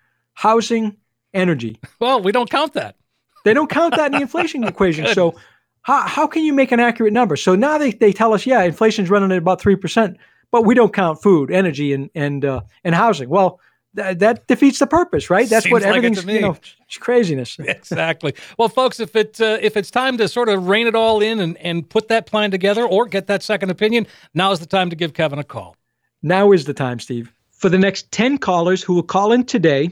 housing, energy. Well, we don't count that. They don't count that in the inflation equation. So how, how can you make an accurate number? So now they, they tell us, yeah, inflation's running at about 3%, but we don't count food, energy, and, and, uh, and housing. Well, th- that defeats the purpose, right? That's Seems what like everything's, you know, craziness. exactly. Well, folks, if it uh, if it's time to sort of rein it all in and, and put that plan together or get that second opinion, now is the time to give Kevin a call. Now is the time, Steve. For the next 10 callers who will call in today,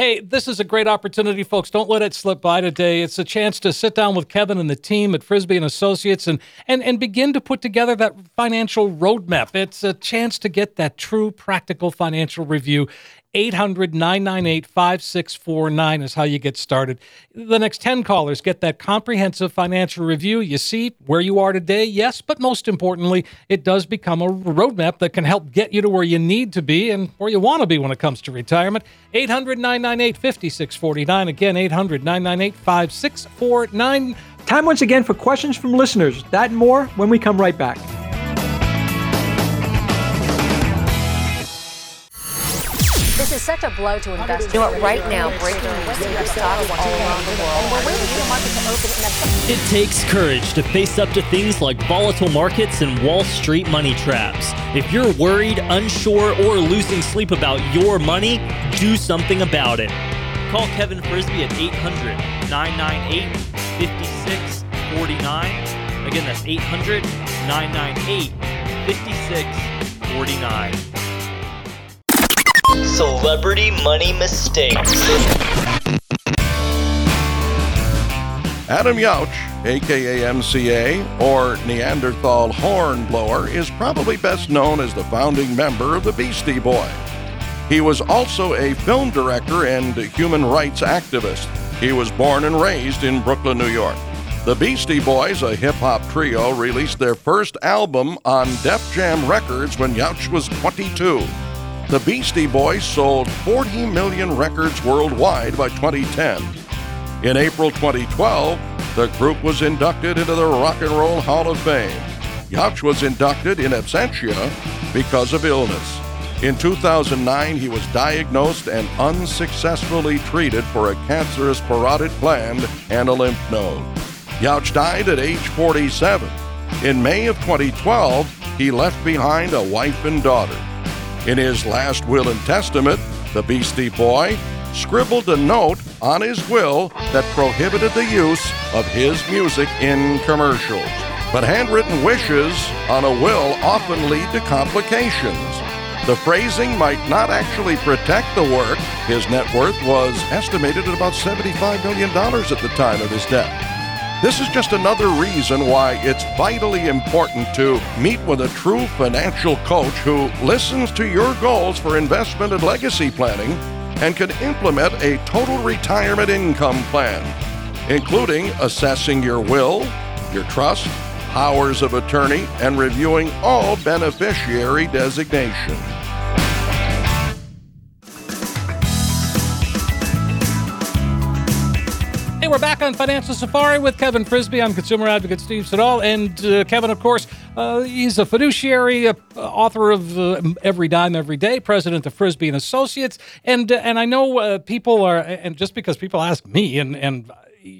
Hey, this is a great opportunity, folks. Don't let it slip by today. It's a chance to sit down with Kevin and the team at Frisby and Associates and, and, and begin to put together that financial roadmap. It's a chance to get that true practical financial review. 800 998 5649 is how you get started. The next 10 callers get that comprehensive financial review. You see where you are today, yes, but most importantly, it does become a roadmap that can help get you to where you need to be and where you want to be when it comes to retirement. 800 998 5649. Again, 800 998 5649. Time once again for questions from listeners. That and more when we come right back. This is such a blow to investors. You know what, right now, breaking news, your stock is all around the world. And we're waiting for the market to open. It takes courage to face up to things like volatile markets and Wall Street money traps. If you're worried, unsure, or losing sleep about your money, do something about it. Call Kevin Frisby at 800 998 5649. Again, that's 800 998 5649. Celebrity money mistakes. Adam Yauch, aka MCA, or Neanderthal Hornblower, is probably best known as the founding member of the Beastie Boys. He was also a film director and human rights activist. He was born and raised in Brooklyn, New York. The Beastie Boys, a hip hop trio, released their first album on Def Jam Records when Yauch was 22. The Beastie Boys sold 40 million records worldwide by 2010. In April 2012, the group was inducted into the Rock and Roll Hall of Fame. Yauch was inducted in absentia because of illness. In 2009, he was diagnosed and unsuccessfully treated for a cancerous parotid gland and a lymph node. Yauch died at age 47. In May of 2012, he left behind a wife and daughter. In his last will and testament, the Beastie Boy scribbled a note on his will that prohibited the use of his music in commercials. But handwritten wishes on a will often lead to complications. The phrasing might not actually protect the work. His net worth was estimated at about $75 million at the time of his death. This is just another reason why it's vitally important to meet with a true financial coach who listens to your goals for investment and legacy planning and can implement a total retirement income plan, including assessing your will, your trust, powers of attorney, and reviewing all beneficiary designations. We're back on Financial Safari with Kevin Frisby. I'm consumer advocate Steve Siddall. And uh, Kevin, of course, uh, he's a fiduciary, uh, author of uh, Every Dime Every Day, president of Frisby and Associates. And uh, and I know uh, people are, and just because people ask me, and and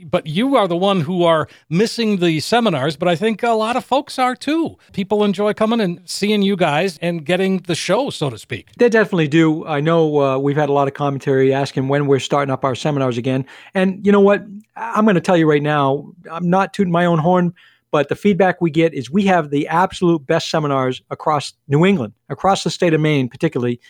but you are the one who are missing the seminars, but I think a lot of folks are too. People enjoy coming and seeing you guys and getting the show, so to speak. They definitely do. I know uh, we've had a lot of commentary asking when we're starting up our seminars again. And you know what? I'm going to tell you right now, I'm not tooting my own horn, but the feedback we get is we have the absolute best seminars across New England, across the state of Maine, particularly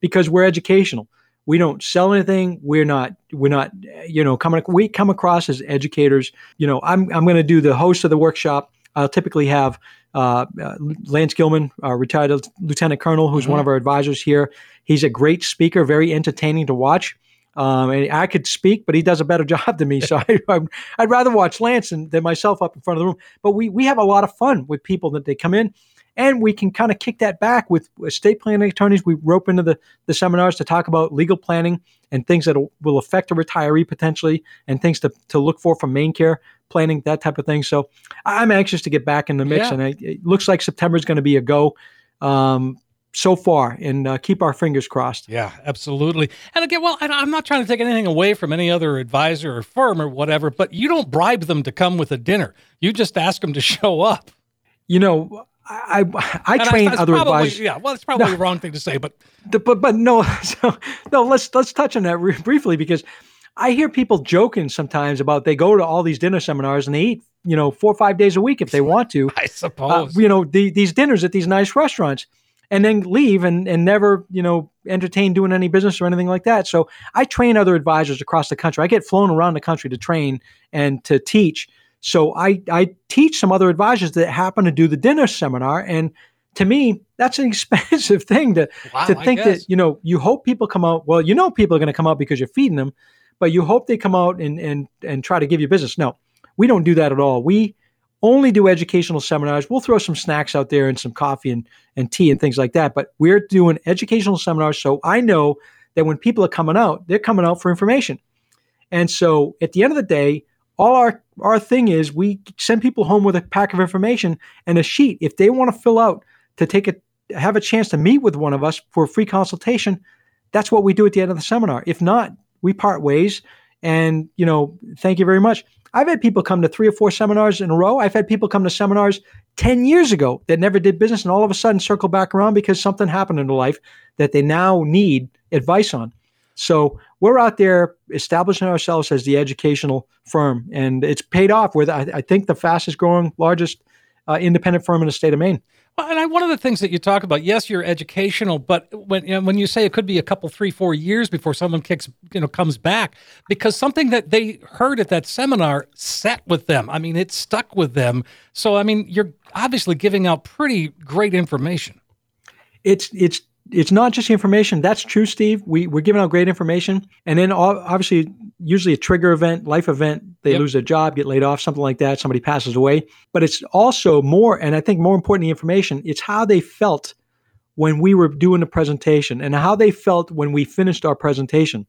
because we're educational. We don't sell anything. We're not. We're not. You know, coming. We come across as educators. You know, I'm. I'm going to do the host of the workshop. I'll typically have uh, uh, Lance Gilman, our retired lieutenant colonel, who's one of our advisors here. He's a great speaker, very entertaining to watch. Um, and I could speak, but he does a better job than me. So I, I'd rather watch Lance than, than myself up in front of the room. But we we have a lot of fun with people that they come in, and we can kind of kick that back with estate planning attorneys. We rope into the the seminars to talk about legal planning and things that will affect a retiree potentially, and things to to look for from MaineCare planning, that type of thing. So I'm anxious to get back in the mix, Yeah. and I, it looks like September is going to be a go. Um, so far, and uh, keep our fingers crossed. Yeah, absolutely. And again, well, I'm not trying to take anything away from any other advisor or firm or whatever, but you don't bribe them to come with a dinner. You just ask them to show up. You know, I I, I train other probably, advisors. Yeah, well, it's probably No. the wrong thing to say, but The- but but no so no let's let's touch on that re- briefly because I hear people joking sometimes about they go to all these dinner seminars and they eat you know four or five days a week if they want to I uh, suppose. you know the, these dinners at these nice restaurants and then leave and and never you know entertain doing any business or anything like that so I train other advisors across the country I get flown around the country to train and to teach so I I teach some other advisors that happen to do the dinner seminar and to me that's an expensive thing to Wow, to think that you know you hope people come out well you know people are going to come out because you're feeding them but you hope they come out and and and try to give you business. No we don't do that at all. We only do educational seminars. We'll throw some snacks out there and some coffee and and tea and things like that but we're doing educational seminars so i know that when people are coming out they're coming out for information. And so at the end of the day all our our thing is we send people home with a pack of information and a sheet if they want to fill out to take a have a chance to meet with one of us for a free consultation that's what we do at the end of the seminar. If not, we part ways. And, you know, thank you very much. I've had people come to three or four seminars in a row. I've had people come to seminars 10 years ago that never did business and all of a sudden circle back around because something happened in their life that they now need advice on. So we're out there establishing ourselves as the educational firm, and it's paid off. We're, the, I, I think, the fastest growing, largest uh, independent firm in the state of Maine. Well, and I, one of the things that you talk about, yes, you're educational, but when you know, when you say it could be a couple, three, four years before someone kicks, you know, comes back, because something that they heard at that seminar set with them. I mean, it stuck with them. So, I mean, you're obviously giving out pretty great information. It's it's it's not just information. That's true, Steve. We we're giving out great information, and then obviously, usually a trigger event, life event. They yep. lose their job, get laid off, something like that. Somebody passes away. But it's also more, and I think more important the information. It's how they felt when we were doing the presentation, and how they felt when we finished our presentation.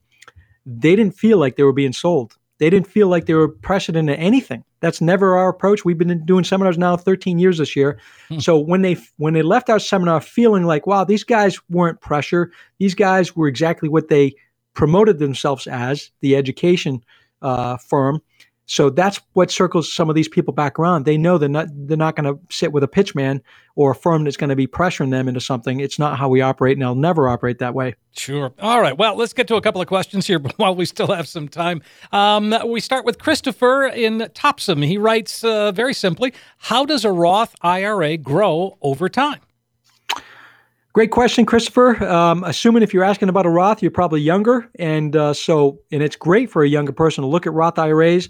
They didn't feel like they were being sold. They didn't feel like they were pressured into anything. That's never our approach. We've been doing seminars now 13 years this year. Hmm. So when they when they left our seminar feeling like, wow, these guys weren't pressure. These guys were exactly what they promoted themselves as, the education uh, firm. So that's what circles some of these people back around. They know they're not they're not going to sit with a pitchman or a firm that's going to be pressuring them into something. It's not how we operate, and they'll never operate that way. Sure. All right. Well, let's get to a couple of questions here while we still have some time. Um, we start with Christopher in Topsham. He writes uh, very simply: How does a Roth IRA grow over time? Great question, Christopher. Um, assuming if you're asking about a Roth, you're probably younger, and uh, so and it's great for a younger person to look at Roth IRAs.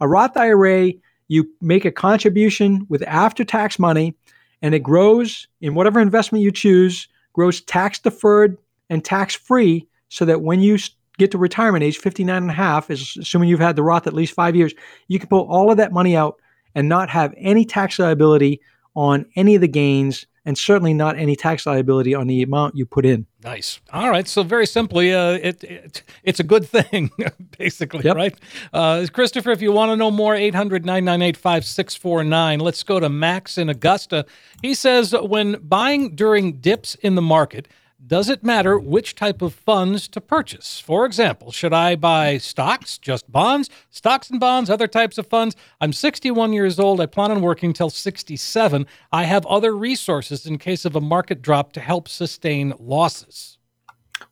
A Roth IRA, you make a contribution with after tax money and it grows in whatever investment you choose, grows tax deferred and tax free so that when you get to retirement age 59 and a half, is assuming you've had the Roth at least five years, you can pull all of that money out and not have any tax liability on any of the gains and certainly not any tax liability on the amount you put in. Nice. All right. So very simply, uh, it, it, it's a good thing, basically, yep. right? Uh, Christopher, if you want to know more, 800 998 5649. Let's go to Max in Augusta. He says when buying during dips in the market, does it matter which type of funds to purchase? For example, should I buy stocks, just bonds, stocks and bonds, other types of funds? I'm 61 years old. I plan on working till 67. I have other resources in case of a market drop to help sustain losses.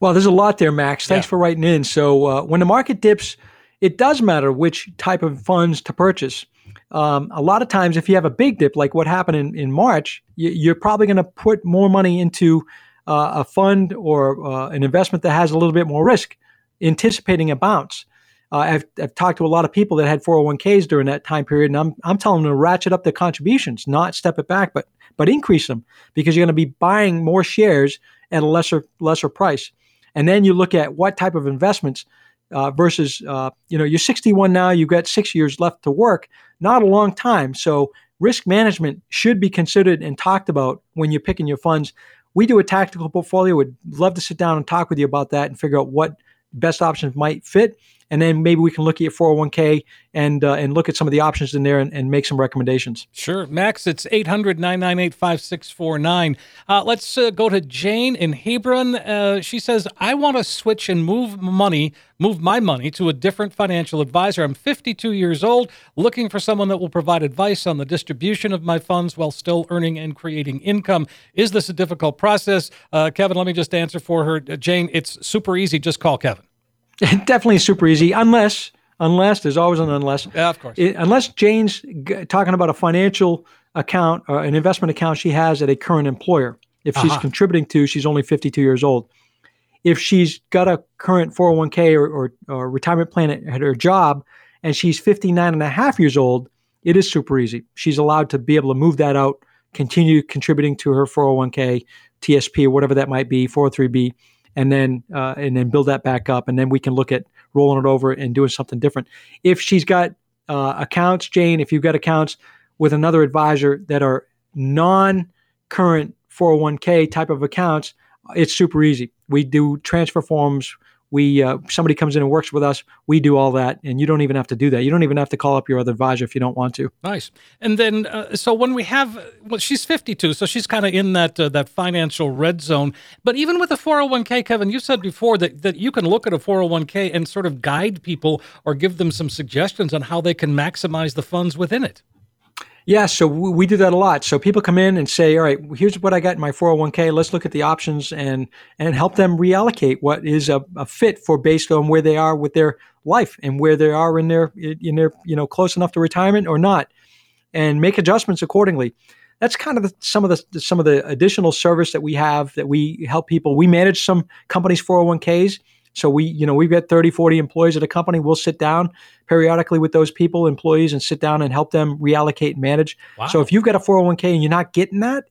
Well, there's a lot there, Max. Thanks yeah. for writing in. So, uh, when the market dips, it does matter which type of funds to purchase. Um, a lot of times, if you have a big dip like what happened in, in March, you, you're probably going to put more money into uh, a fund or uh, an investment that has a little bit more risk, anticipating a bounce. Uh, I've, I've talked to a lot of people that had 401ks during that time period, and I'm, I'm telling them to ratchet up their contributions, not step it back, but but increase them because you're going to be buying more shares at a lesser lesser price. And then you look at what type of investments uh, versus uh, you know you're 61 now, you've got six years left to work, not a long time. So risk management should be considered and talked about when you're picking your funds we do a tactical portfolio. Would love to sit down and talk with you about that and figure out what best options might fit. And then maybe we can look at your 401k and uh, and look at some of the options in there and, and make some recommendations. Sure. Max, it's 800 998 5649. Uh, let's uh, go to Jane in Hebron. Uh, she says, I want to switch and move money, move my money to a different financial advisor. I'm 52 years old, looking for someone that will provide advice on the distribution of my funds while still earning and creating income. Is this a difficult process? Uh, Kevin, let me just answer for her. Uh, Jane, it's super easy. Just call Kevin. Definitely super easy, unless unless there's always an unless. Yeah, of course. It, unless Jane's g- talking about a financial account or an investment account she has at a current employer. If she's uh-huh. contributing to, she's only 52 years old. If she's got a current 401k or, or, or retirement plan at, at her job and she's 59 and a half years old, it is super easy. She's allowed to be able to move that out, continue contributing to her 401k, TSP, or whatever that might be, 403b, and then uh, and then build that back up, and then we can look at rolling it over and doing something different. If she's got uh, accounts, Jane, if you've got accounts with another advisor that are non-current 401k type of accounts, it's super easy. We do transfer forms we uh, somebody comes in and works with us we do all that and you don't even have to do that. You don't even have to call up your other advisor if you don't want to. Nice. And then uh, so when we have well she's 52 so she's kind of in that uh, that financial red zone. But even with a 401k kevin you said before that that you can look at a 401k and sort of guide people or give them some suggestions on how they can maximize the funds within it yeah, so we do that a lot. So people come in and say, "All right, here's what I got in my 401k. Let's look at the options and and help them reallocate what is a, a fit for based on where they are with their life and where they are in their in their you know close enough to retirement or not, and make adjustments accordingly." That's kind of the, some of the some of the additional service that we have that we help people. We manage some companies' 401ks so we, you know, we've got 30, 40 employees at a company. We'll sit down periodically with those people, employees, and sit down and help them reallocate and manage. Wow. So if you've got a 401k and you're not getting that,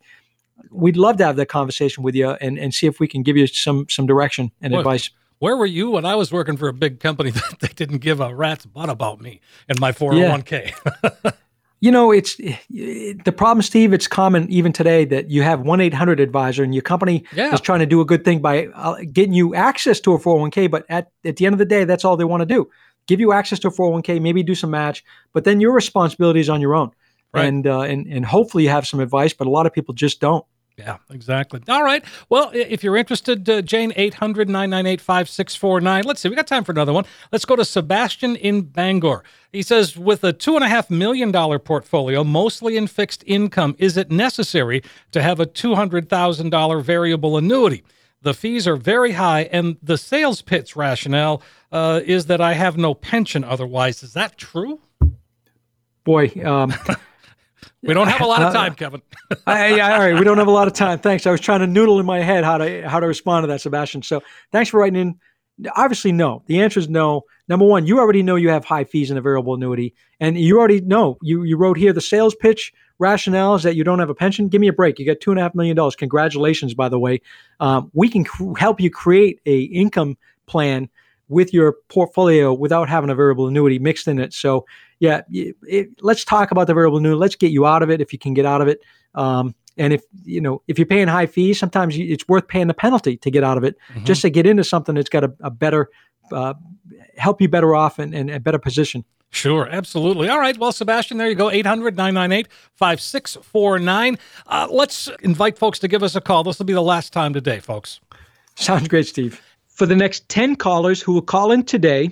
we'd love to have that conversation with you and, and see if we can give you some some direction and Boy, advice. Where were you when I was working for a big company that they didn't give a rat's butt about me and my 401k? Yeah. You know, it's the problem, Steve. It's common even today that you have one eight hundred advisor, and your company yeah. is trying to do a good thing by uh, getting you access to a four hundred oh one k. But at at the end of the day, that's all they want to do: give you access to a four hundred oh one k, maybe do some match, but then your responsibility is on your own. Right. And uh, and and hopefully you have some advice, but a lot of people just don't. Yeah, exactly. All right. Well, if you're interested, uh, Jane, 800 998 5649. Let's see, we got time for another one. Let's go to Sebastian in Bangor. He says, with a $2.5 million portfolio, mostly in fixed income, is it necessary to have a $200,000 variable annuity? The fees are very high, and the sales pitch rationale uh, is that I have no pension otherwise. Is that true? Boy, um, We don't have a lot of uh, time, uh, Kevin. I, all right, we don't have a lot of time. Thanks. I was trying to noodle in my head how to how to respond to that, Sebastian. So thanks for writing in. Obviously, no. The answer is no. Number one, you already know you have high fees in a variable annuity, and you already know you you wrote here the sales pitch rationale is that you don't have a pension. Give me a break. You got two and a half million dollars. Congratulations, by the way. Um, we can cr- help you create a income plan with your portfolio without having a variable annuity mixed in it. So yeah, it, it, let's talk about the variable annuity. Let's get you out of it if you can get out of it. Um, and if you know if you're paying high fees, sometimes it's worth paying the penalty to get out of it, mm-hmm. just to get into something that's got a, a better uh, help you better off and, and a better position. Sure, absolutely. All right. Well, Sebastian, there you go 800 998 5649. Uh, let's invite folks to give us a call. This will be the last time today, folks. Sounds great, Steve. For the next 10 callers who will call in today,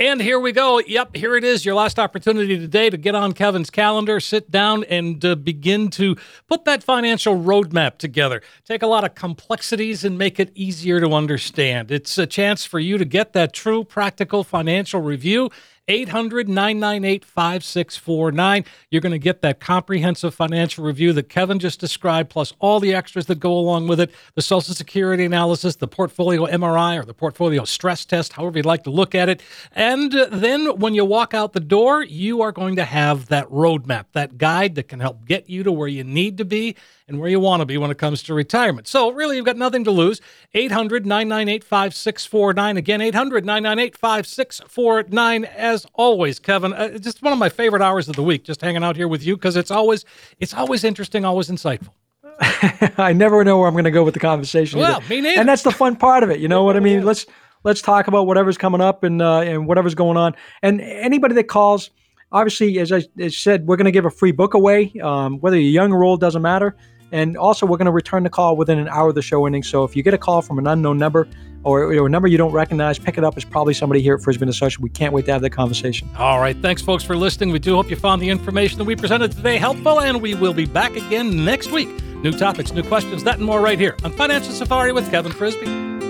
And here we go. Yep, here it is. Your last opportunity today to get on Kevin's calendar, sit down, and uh, begin to put that financial roadmap together. Take a lot of complexities and make it easier to understand. It's a chance for you to get that true practical financial review 800 998 5649. You're going to get that comprehensive financial review that Kevin just described, plus all the extras that go along with it the Social Security analysis, the portfolio MRI, or the portfolio stress test, however you'd like to look at it. And then when you walk out the door, you are going to have that roadmap, that guide that can help get you to where you need to be and where you want to be when it comes to retirement. So, really, you've got nothing to lose. 800 998 5649. Again, 800 998 5649. As always, Kevin, uh, just one of my favorite hours of the week, just hanging out here with you because it's always, it's always interesting, always insightful. I never know where I'm going to go with the conversation. Well, me neither. And that's the fun part of it. You know what I mean? Let's let's talk about whatever's coming up and uh, and whatever's going on. And anybody that calls, obviously, as I said, we're going to give a free book away. Um, whether you're young or old doesn't matter. And also, we're going to return the call within an hour of the show ending. So if you get a call from an unknown number, or, or a number you don't recognize, pick it up. It's probably somebody here at Frisby and Associates. We can't wait to have that conversation. All right. Thanks, folks, for listening. We do hope you found the information that we presented today helpful, and we will be back again next week. New topics, new questions, that and more right here on Financial Safari with Kevin Frisby.